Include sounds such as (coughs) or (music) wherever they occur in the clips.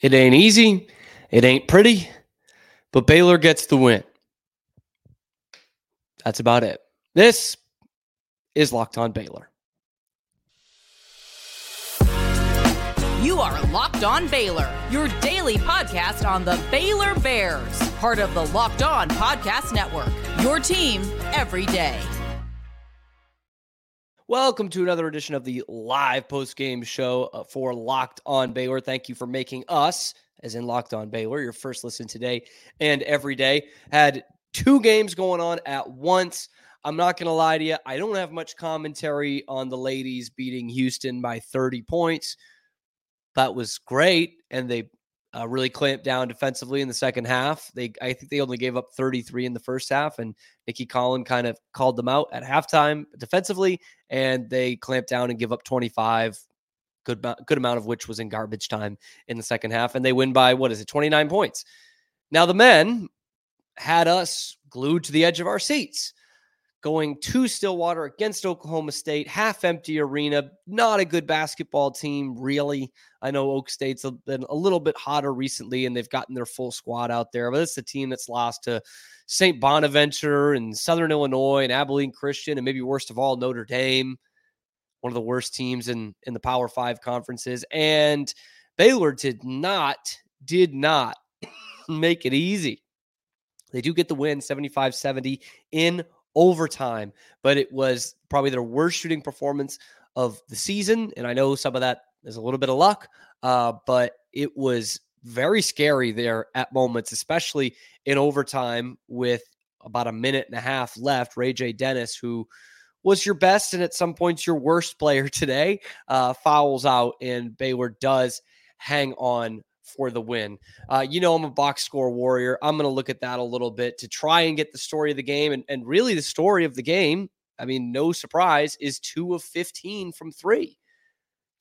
It ain't easy. It ain't pretty, but Baylor gets the win. That's about it. This is Locked On Baylor. You are Locked On Baylor, your daily podcast on the Baylor Bears, part of the Locked On Podcast Network. Your team every day. Welcome to another edition of the live post game show uh, for Locked On Baylor. Thank you for making us, as in Locked On Baylor, your first listen today and every day. Had two games going on at once. I'm not going to lie to you. I don't have much commentary on the ladies beating Houston by 30 points. That was great. And they uh, really clamped down defensively in the second half. They, I think they only gave up 33 in the first half, and Nicki Collen kind of called them out at halftime defensively, and they clamped down and give up 25. Good, good amount of which was in garbage time in the second half, and they win by what is it, 29 points. Now the men had us glued to the edge of our seats going to Stillwater against Oklahoma State, half empty arena. Not a good basketball team, really. I know Oak State's been a little bit hotter recently and they've gotten their full squad out there, but it's a team that's lost to St. Bonaventure and Southern Illinois and Abilene Christian, and maybe worst of all, Notre Dame, one of the worst teams in, in the Power Five conferences. And Baylor did not, did not (coughs) make it easy. They do get the win 75 70 in overtime, but it was probably their worst shooting performance of the season. And I know some of that is a little bit of luck, uh, but it was very scary there at moments, especially in overtime with about a minute and a half left. Ray J. Dennis, who was your best and at some points your worst player (laughs) today, uh, fouls out, and Baylor does hang on for the win. Uh, you know, I'm a box score warrior. I'm going to look at that a little bit to try and get the story of the game. And, and really, the story of the game, I mean, no surprise, is two of 15 from three.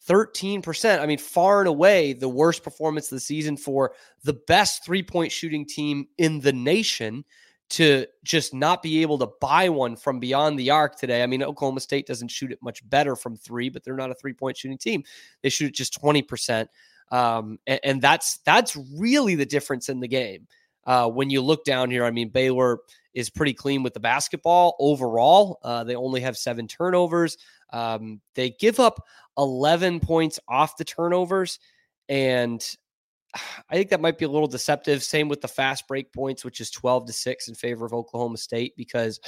13%. I mean, far and away the worst performance of the season for the best three point shooting team in the nation to just not be able to buy one from beyond the arc today. I mean, Oklahoma State doesn't shoot it much better from three, but they're not a three point shooting team. They shoot it just 20%. Um, and, and, that's that's really the difference in the game. Uh, when you look down here, I mean, Baylor is pretty clean with the basketball overall. Uh, they only have seven turnovers. Um, they give up 11 points off the turnovers. And (sighs) I think that might be a little deceptive. Same with the fast break points, which is 12 to 6 in favor of Oklahoma State, because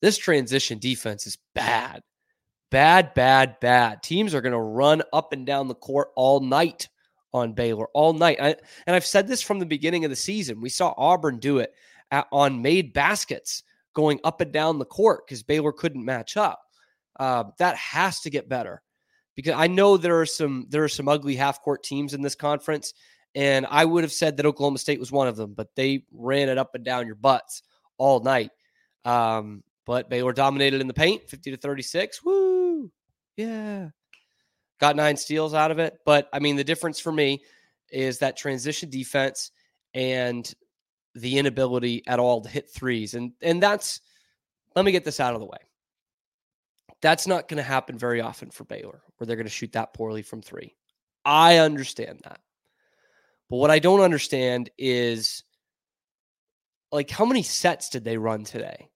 this transition defense is bad. Bad, bad, bad. Teams are going to run up and down the court all night on Baylor all night. I, and I've said this from the beginning of the season. We saw Auburn do it at, on made baskets going up and down the court because Baylor couldn't match up. Uh, that has to get better because I know there are some there are some ugly half court teams in this conference, and I would have said that Oklahoma State was one of them, but they ran it up and down your butts all night. Um, but Baylor dominated in the paint, fifty to thirty six. Woo! Yeah got nine steals out of it. But I mean, the difference for me is that transition defense and the inability at all to hit threes. And and that's let me get this out of the way. That's not going to happen very often for Baylor, where they're going to shoot that poorly from three. I understand that. But what I don't understand is like how many sets did they run today?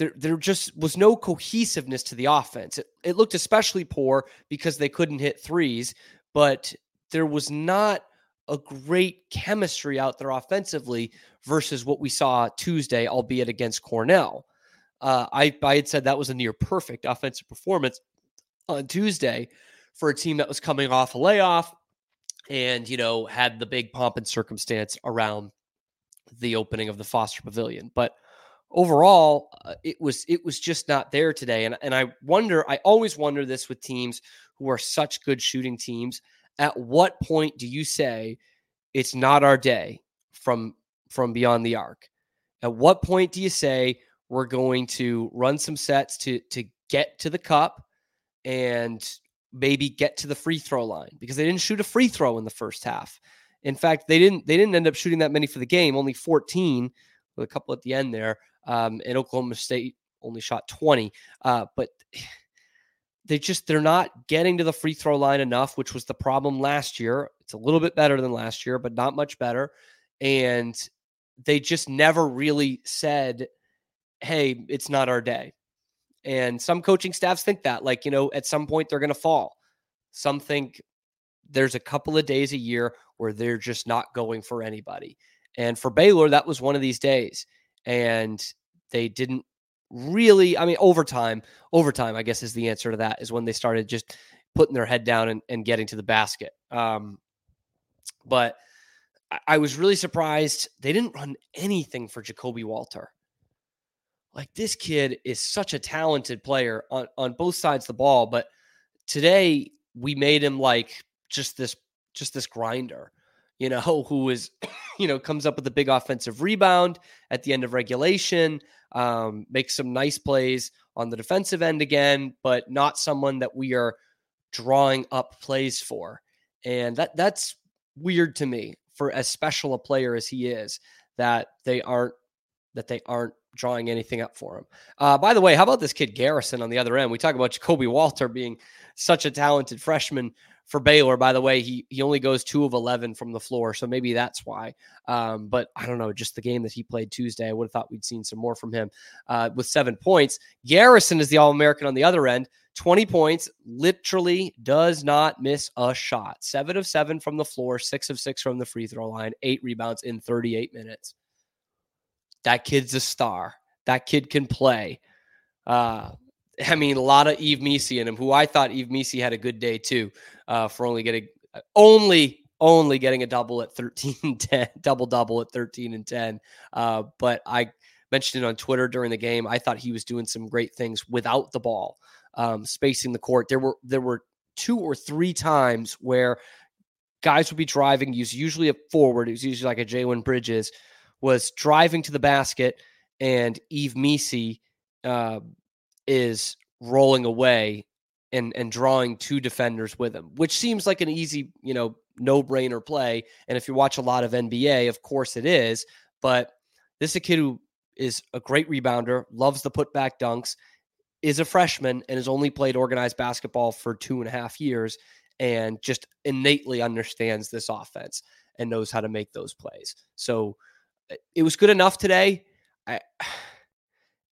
There, there just was no cohesiveness to the offense. It, it looked especially poor because they couldn't hit threes, but there was not a great chemistry out there offensively versus what we saw Tuesday, albeit against Cornell. Uh, I, I had said that was a near perfect offensive performance on Tuesday for a team that was coming off a layoff and, you know, had the big pomp and circumstance around the opening of the Foster Pavilion. But overall uh, it was it was just not there today and and I wonder I always wonder this with teams who are such good shooting teams at what point do you say it's not our day from from beyond the arc at what point do you say we're going to run some sets to to get to the cup and maybe get to the free throw line because they didn't shoot a free throw in the first half. In fact they didn't they didn't end up shooting that many for the game only 14 with a couple at the end there um, and Oklahoma State only shot 20. Uh, but (sighs) they just they're not getting to the free throw line enough, which was the problem last year. It's a little bit better than last year, but not much better. And they just never really said, hey, it's not our day. And some coaching staffs think that, like, you know, at some point they're going to fall. Some think there's a couple of days a year where they're just not going for anybody. And for Baylor, that was one of these days. And they didn't really, I mean, overtime, overtime, I guess is the answer to that, is when they started just putting their head down and, and getting to the basket. Um, but I, I was really surprised they didn't run anything for Ja'Kobe Walter. Like this kid is such a talented player on, on both sides of the ball, but today we made him like just this just this grinder, you know, (laughs) who is, you know, comes up with a big offensive rebound at the end of regulation, um, makes some nice plays on the defensive end again, but not someone that we are drawing up plays for. And that that's weird to me for as special a player as he is that they aren't that they aren't drawing anything up for him. Uh, by the way, how about this kid Garrison on the other end? We talk about Ja'Kobe Walter being such a talented freshman for Baylor. By the way, he he only goes two of eleven from the floor, so maybe that's why. Um, but I don't know. Just the game that he played Tuesday, I would have thought we'd seen some more from him uh, with seven points. Garrison is the All American on the other end. 20 points, literally does not miss a shot. Seven of seven from the floor, six of six from the free throw line, eight rebounds in 38 minutes. That kid's a star. That kid can play. Uh, I mean, a lot of Yves Missi in him, who I thought Yves Missi had a good day too, uh, for only getting only only getting a double at 13 and 10, (laughs) double double at 13 and 10. Uh, but I mentioned it on Twitter during the game. I thought he was doing some great things without the ball, um, spacing the court. There were there were two or three times where guys would be driving. Use usually a forward. It was usually like a Jalen Bridges was driving to the basket, and Yves Missi uh, is rolling away and and drawing two defenders with him, which seems like an easy, you know, no-brainer play. And if you watch a lot of NBA, of course it is. But this is a kid who is a great rebounder, loves the putback dunks, is a freshman, and has only played organized basketball for two and a half years, and just innately understands this offense and knows how to make those plays. So eh, it was good enough today. I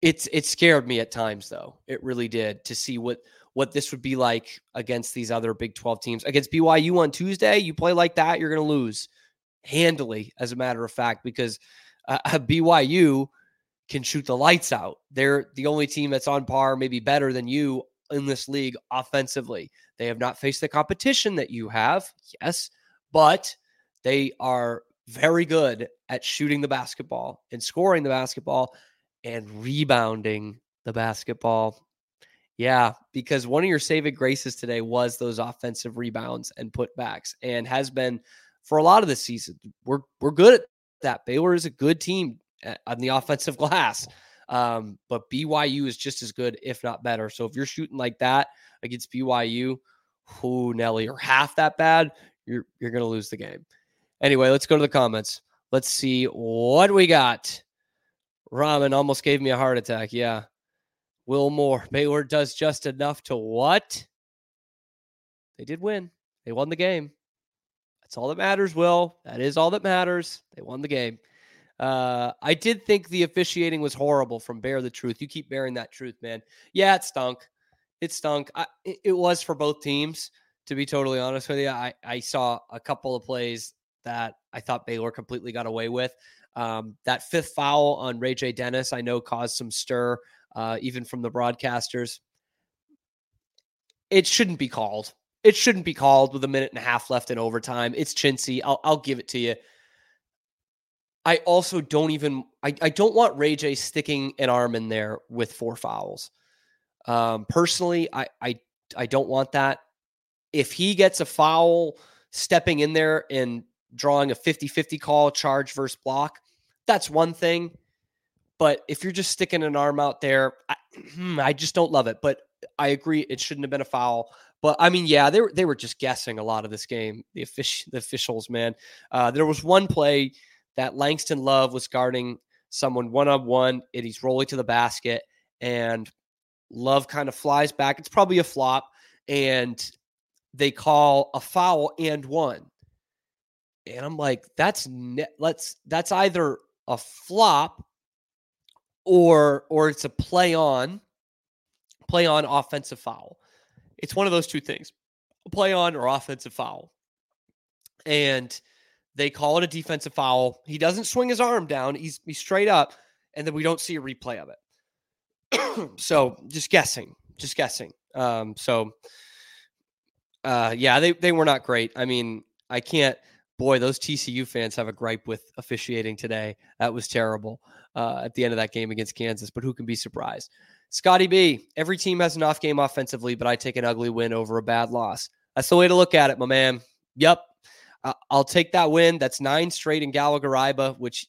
it's it scared me at times though. It really did to see what what this would be like against these other Big 12 teams. Against BYU on Tuesday, you play like that, you're going to lose handily as a matter of fact because uh, (laughs) BYU can shoot the lights out. They're the only team that's on par, maybe better than you in this league offensively. They have not faced the competition that you have, yes, but they are very good at shooting the basketball and scoring the basketball and rebounding the basketball. Yeah, because one of your saving graces today was those offensive rebounds and putbacks, and has been for a lot of the season. We're we're good at that. Baylor is a good team eh, on the (laughs) offensive glass, um, but BYU is just as good, if not better. So if you're shooting like that against BYU, who Nelly, or half that bad, you're you're gonna lose the game. Anyway, let's go to the comments. Let's see what we got. Ramen almost gave me a heart attack. Yeah. Will Moore. Baylor does just enough to what? They did win. They won the game. That's all that matters, Will. That is all that matters. They won the game. Uh, I did think the officiating was horrible from Bear the Truth. You keep bearing that truth, man. Yeah, it stunk. It stunk. I, it was for both teams, to be totally honest with you. I, I saw a couple of plays that I thought Baylor completely got away with. Um, that fifth foul on Ray J. Dennis, I know, caused some stir, uh, even from the broadcasters. It shouldn't be called. It shouldn't be called with a minute and a half left in overtime. It's chintzy. I'll, I'll give it to you. I also don't even I, I don't want Ray J sticking an arm in there with four fouls. Um, personally, I, I I don't want that. If he gets a foul stepping in there and drawing a 50-50 call charge versus block, that's one thing. But if you're just sticking an arm out there, I, (clears throat) hmm, I just don't love it. But I agree, it shouldn't have been a foul. But I mean, yeah, they were they were just guessing a lot of this game. The offic- the officials, man. Uh, there was one play that Langston Love was guarding someone one on one, and he's rolling to the basket, and Love kind of flies back. It's probably a flop, and they call a foul and one. And I'm like, that's ne- let's that's either a flop or or it's a play on play on offensive foul. It's one of those two things. Play on or offensive foul. And they call it a defensive foul. He doesn't swing his arm down. He's he's straight up and then we don't see a replay of it. (clears throat) so, just guessing. Just guessing. Um so uh yeah, they they were not great. I mean, I can't boy, those TCU fans have a gripe with officiating today. That was terrible uh, at the end of that game against Kansas, but who can be surprised? Scotty B, every team has an off game offensively, but I take an ugly win over a bad loss. That's the way to look at it, my man. Yep. I'll take that win. That's nine straight in Gallagher which,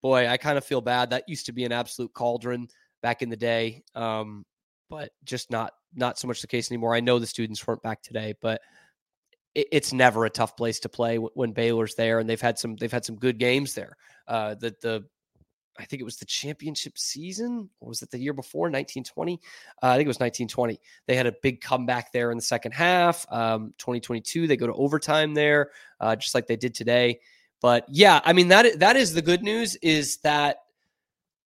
boy, I kind of feel bad. That used to be an absolute cauldron back in the day, um, but just not not so much the case anymore. I know the students weren't back today, but it's never a tough place to play when Baylor's there, and they've had some they've had some good games there. Uh, the the I think it was the championship season, or was it the year before, 1920? Uh, I think it was 1920. They had a big comeback there in the second half. Um, 2022, they go to overtime there, uh, just like they did today. But yeah, I mean that that is the good news is that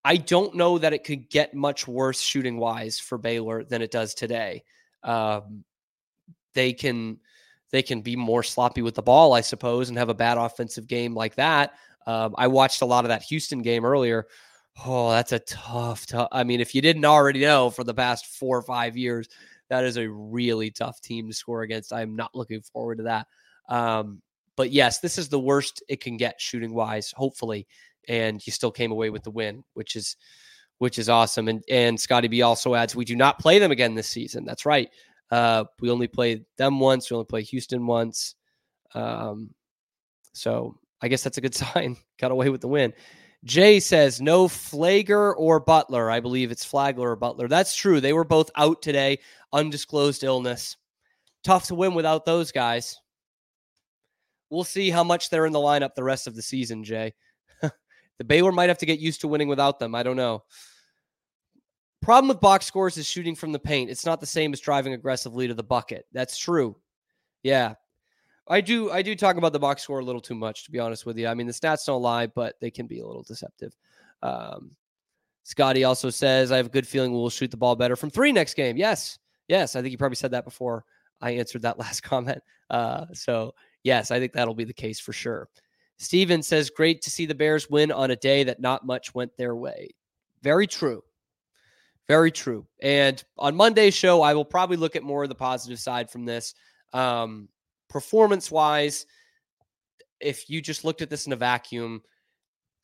I don't know that it could get much worse shooting wise for Baylor than it does today. Um, they can they can be more sloppy with the ball, I suppose, and have a bad offensive game like that. Um, I watched a lot of that Houston game earlier. Oh, that's a tough, tough. I mean, if you didn't already know for the past four or five years, that is a really tough team to score against. I'm not looking forward to that. Um, but yes, this is the worst it can get shooting wise, hopefully. And you still came away with the win, which is which is awesome. And and Scotty B also adds, we do not play them again this season. That's right. Uh, we only played them once. We only played Houston once. Um, so I guess that's a good (laughs) sign. Got away with the win. Jay says no Flagler or Butler. I believe it's Flagler or Butler. That's true. They were both out today, undisclosed illness. Tough to win without those guys. We'll see how much they're in the lineup the rest of the season, Jay. (laughs) the Baylor might have to get used to winning without them. I don't know. Problem with box scores is shooting from the paint. It's not the same as driving aggressively to the bucket. That's true. Yeah. I do I do talk about the box score a little too much, to be honest with you. I mean, the stats don't lie, but they can be a little deceptive. Um, Scotty also says, I have a good feeling we'll shoot the ball better from three next game. Yes. Yes. I think you probably said that before I answered that (laughs) last comment. Uh, so, yes, I think that'll be the case for sure. Steven says, Great to see the Bears win on a day that not much went their way. Very true. Very true. And on Monday's show, I will probably look at more of the positive side from this. Um, performance wise, if you just looked at this in a vacuum,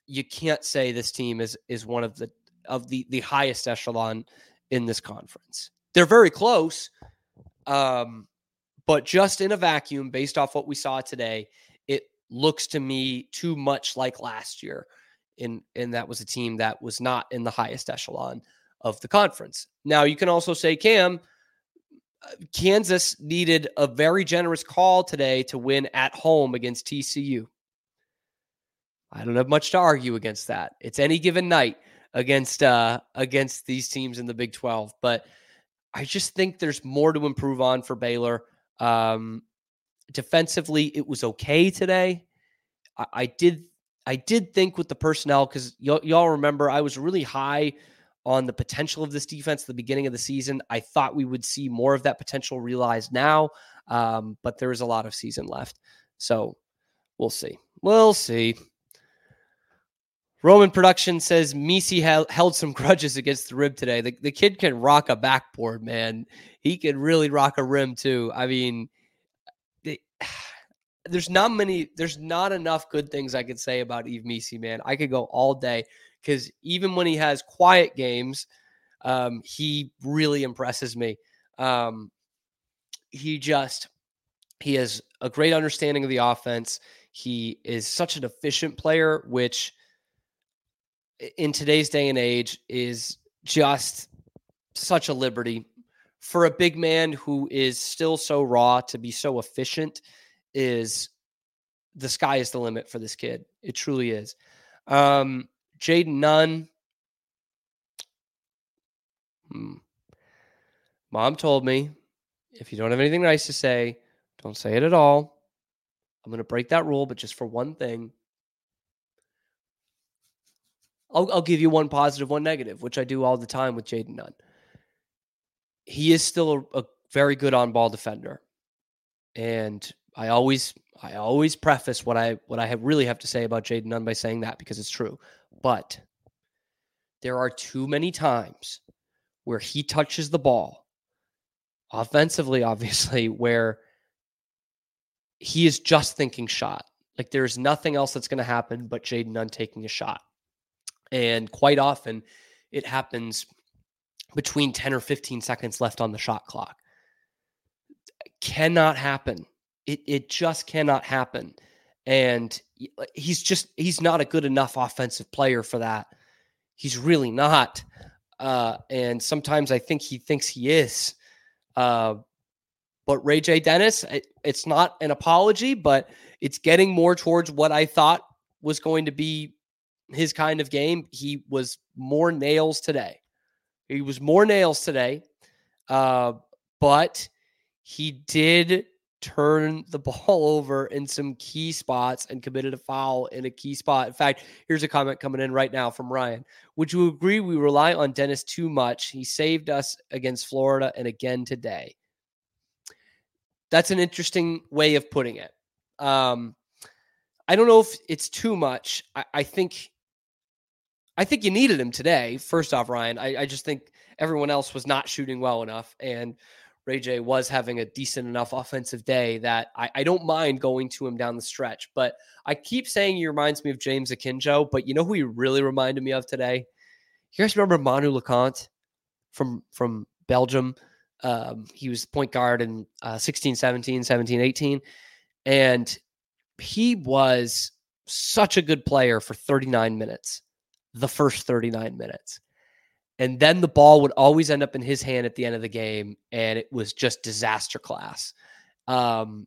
you can't say this team is is one of the of the the highest echelon in this conference. They're very close, um, but just in a vacuum, based off what we saw today, it looks to me too much like last year. In and that was a team that was not in the highest echelon of the conference. Now, you can also say, Cam, Kansas needed a very generous call today to win at home against TCU. I don't have much to argue against that. It's any given night against uh against these teams in the Big 12, but I just think there's more to improve on for Baylor. Um defensively, it was okay today. I, I did I did think with the personnel because y- y'all remember I was really high on the potential of this defense the beginning of the season. I thought we would see more of that potential realized now, um, but there is a lot of season left. So we'll see. We'll see. Roman Production says Missi held some grudges against the rib today. The, the kid can rock a backboard, man. He can really rock a rim too. I mean, they, (sighs) there's not many, there's not enough good things I could say about Yves Missi, man. I could go all day because even when he has quiet games, um, he really impresses me. Um, he just he has a great understanding of the offense. He is such an efficient player, which in today's day and age is just such a liberty for a big man who is still so raw to be so efficient is the sky is the limit for this kid. It truly is. Um, Jayden Nunn. Hmm. Mom told me if you don't have anything nice to say, don't say it at all. I'm going to break that rule, but just for one thing, I'll, I'll give you one positive, one negative, which I do all the time with Jayden Nunn. He is still a, a very good on ball defender. And I always I always preface what I what I have really have to say about Jayden Nunn by saying that because it's true. But there are too many times where he touches the ball offensively, obviously, where he is just thinking shot. Like there's nothing else that's going to happen but Jayden Nunn taking a shot. And quite often it happens between 10 or 15 seconds left on the shot clock. Cannot happen. It it just cannot happen. And he's just he's not a good enough offensive player for that. He's really not. Uh, and sometimes I think he thinks he is. Uh, but Ray J. Dennis, it, it's not an apology, but it's getting more towards what I thought was going to be his kind of game. He was more nails today. He was more nails today. Uh, but he did turn the (laughs) ball over in some key spots and committed a foul in a key spot. In fact, here's a comment coming in right now from Ryan. Would you agree we rely on Dennis too much? He saved us against Florida and again today. That's an interesting way of putting it. Um, I don't know if it's too much. I, I, think I think you needed him today. First off, Ryan, I, I just think everyone else was not shooting well enough. And Ray J was having a decent enough offensive day that I, I, don't mind going to him down the stretch. But I keep saying he reminds me of James Akinjo, but you know who he really reminded me of today? You guys remember Manu Lecomte from from Belgium? Um, he was point guard in uh, 16, 17, 17, 18. And he was such a good player for 39 minutes, the first 39 minutes. And then the ball would always end up in his hand at the end of the game, and it was just disaster class. Um,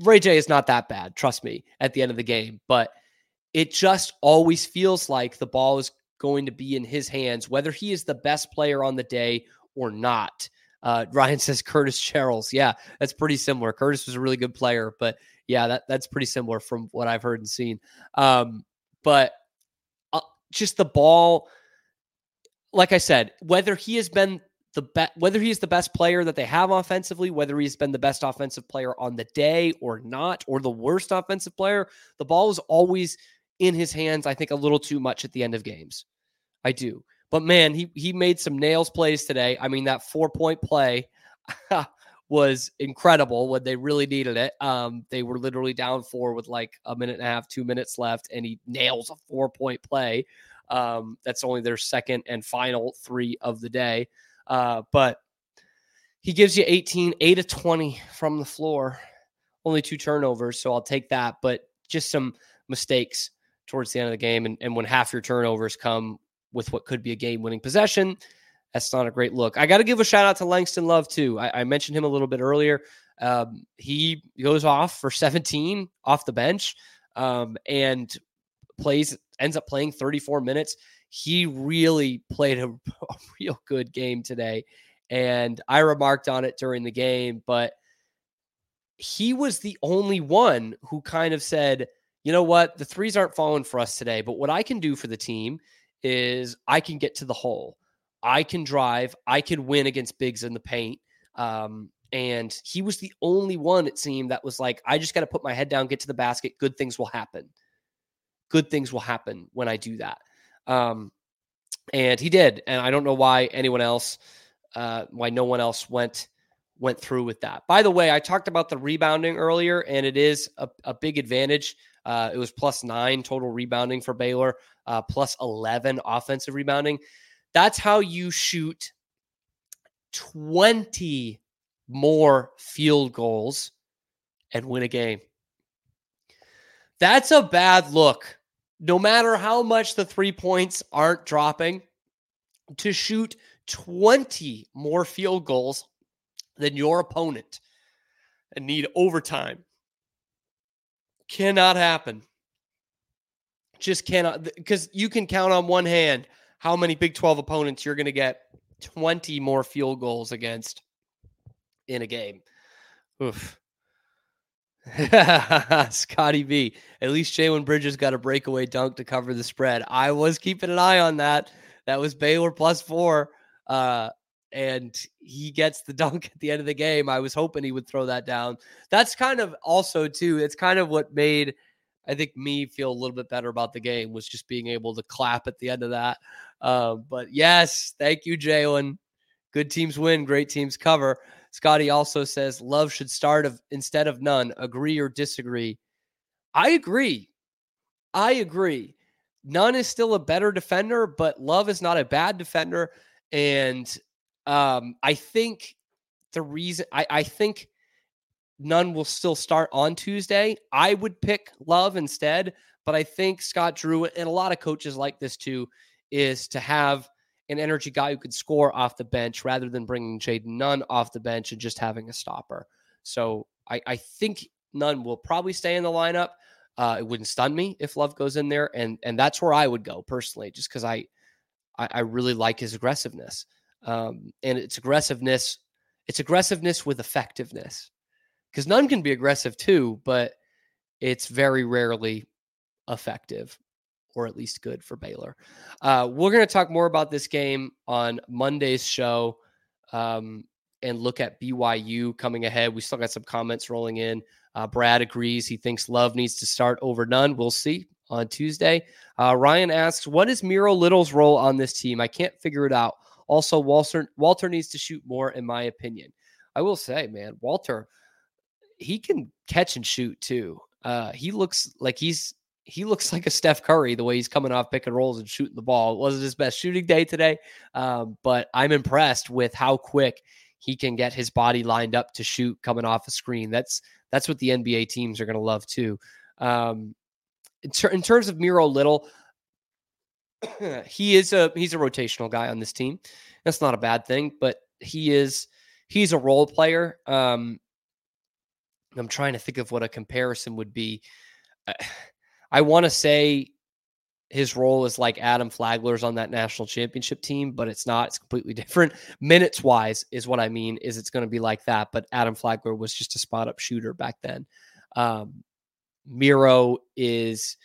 Ray J is not that bad, trust me, at the end of the game, but it just always feels like the ball is going to be in his hands, whether he is the best player on the day or not. Uh, (laughs) Ryan says Curtis Jerrells. Yeah, that's pretty similar. Curtis was a really good player, but yeah, that, that's pretty similar from what I've heard and seen. Um, but uh, just the ball like I said, whether he has been the best, whether he's the best player that they have offensively, whether he's been the best offensive player on the day or not, or the worst offensive player, the ball is always in his hands. I think a little too much at the end of games. I do, but man, he he made some nails plays today. I mean, that four point play. (laughs) was incredible when they really needed it. Um, they were literally down four with like a minute and a half, two minutes left, and he nails a four point play. Um, that's only their second and final three of the day. Uh, but he gives you 18, 8 of 20 from the floor, only two turnovers. So I'll take that. But just some mistakes towards the end of the game. And, and when half your turnovers come with what could be a game winning possession, that's not a great look. I got to give a shout out to Langston Love, too. I, I mentioned him a little bit earlier. Um, he goes off for 17 off the bench um, and plays ends up playing 34 minutes. He really played a, (laughs) a real good game today. And I remarked on it during the game, but he was the only one who kind of said, you know what, the threes aren't falling for us today, but what I can do for the team is I can get to the hole. I can drive. I can win against bigs in the paint. Um, and he was the only one, it seemed, that was like, I just got to put my head down, get to the basket. Good things will happen good things will happen when I do that. Um, and he did, and I don't know why anyone else, uh, why no one else went went through with that. By the way, I talked about the rebounding earlier, and it is a, a big advantage. Uh, it was plus nine total rebounding for Baylor, uh, plus eleven offensive rebounding. That's how you shoot twenty more field goals and win a game. That's a bad look. No matter how much the three points aren't dropping, to shoot 20 more field goals than your opponent and need overtime cannot happen. Just cannot, because you can count on one hand how many Big 12 opponents you're going to get 20 more field goals against in a game. Oof. (laughs) Scotty B. At least Jalen Bridges got a breakaway dunk to cover the spread. I was keeping an eye on that. That was Baylor plus four. Uh, and he gets the (laughs) dunk at the end of the game. I was hoping he would throw that down. That's kind of also too. It's kind of what made I think me feel a little bit better about the game was just being able to clap at the end of that. Uh, but yes, thank you, Jalen. Good teams win, great teams cover. Scotty also says love should start of instead of Nunn. Agree or disagree? I agree. I agree. Nunn is still a better defender, but Love is not a bad defender. And um, I think the reason I, I think Nunn will still start on Tuesday. I would pick Love instead, but I think Scott Drew and a lot of coaches like this too is to have an energy guy who could score off the bench rather than bringing Jayden Nunn off the bench and just having a stopper. So I, I think Nunn will probably stay in the lineup. Uh, it wouldn't stun me if Love goes in there, and and that's where I would go personally, just because I, I, I really like his aggressiveness, um, and it's aggressiveness, it's aggressiveness with effectiveness, because Nunn can be aggressive too, but it's very rarely effective or at least good for Baylor. Uh, we're going to talk more about this game on Monday's show um, and look at BYU coming ahead. We still got some comments rolling in. Uh, Brad agrees. He thinks Love needs to start over Nunn. We'll see on Tuesday. Uh, Ryan asks, What is Miro Little's role on this team? I can't figure it out. Also, Walter, Walter needs to shoot more, in my opinion. I will say, man, Walter, he can catch and shoot too. Uh, he looks like he's he looks like a Steph Curry the way he's coming off pick and rolls and shooting the ball. It wasn't his best shooting day today, um, but I'm impressed with how quick he can get his body lined up to shoot coming off a screen. That's that's what the NBA teams are going to love too. Um, in, ter- in terms of Miro Little, (clears throat) he is a he's a rotational guy on this team. That's not a bad thing, but he is he's a role player. Um, I'm trying to think of what a comparison would be. I want to say his role is like Adam Flagler's on that national championship team, but it's not. It's completely (laughs) different. Minutes wise is what I mean. Is it's going to be like that? But Adam Flagler was just a spot up shooter back then. Um, Miro is,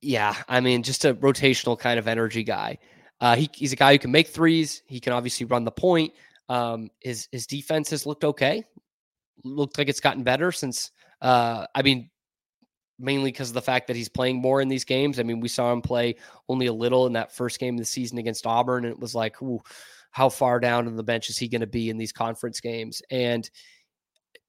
yeah, I mean, just a rotational kind of energy guy. Uh, he, he's a guy who can make threes. He can obviously run the point. Um, his his defense has looked okay. Looked like it's gotten better since. Uh, I mean, mainly because of the fact that he's playing more in these games. I mean, we saw him play only a little in that first game of the season against Auburn, and it was like, ooh, how far down on the bench is he going to be in these conference games? And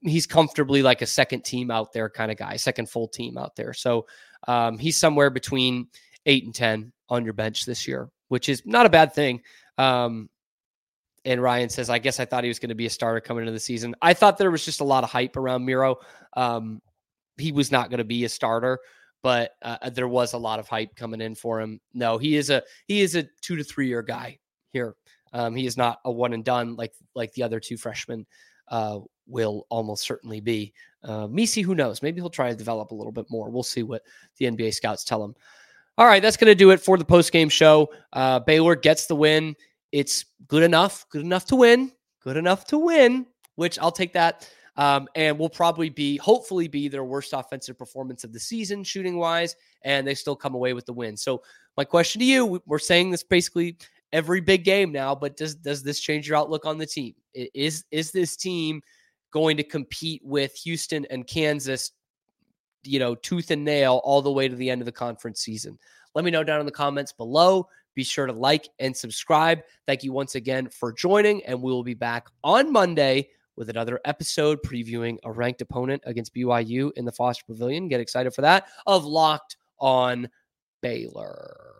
he's comfortably like a second team out there kind of guy, second full team out there. So um, he's somewhere between eight and 10 on your bench this year, which is not a bad thing. Um, and Ryan says, I guess I thought he was going to be a starter coming into the season. I thought there was just a lot of hype around Miro. Um, he was not going to be a starter, but uh, uh, there was a lot of hype coming in for him. No, he is a he is a two to three year guy here. Um, he is not a one and done like like the other two freshmen uh, will almost certainly be. Uh, Missi, who knows? Maybe he'll try to develop a little bit more. We'll see what the NBA scouts tell him. All right, that's going to do it for the post game show. Uh, Baylor gets the win. It's good enough, good enough to win, good enough to win. Which I'll take that. Um, and will probably be, hopefully, be their worst offensive performance of the season, shooting wise, and they still come away with the win. So, my question to you: We're saying this basically every big game now, but does does this change your outlook on the team? Is is this team going to compete with Houston and Kansas, you know, tooth and nail all the way to the end of the conference season? Let me know down in the comments below. Be sure to like and subscribe. Thank you once again for joining, and we will be back on Monday with another episode previewing a ranked opponent against BYU in the Foster Pavilion. Get excited for that of Locked on Baylor.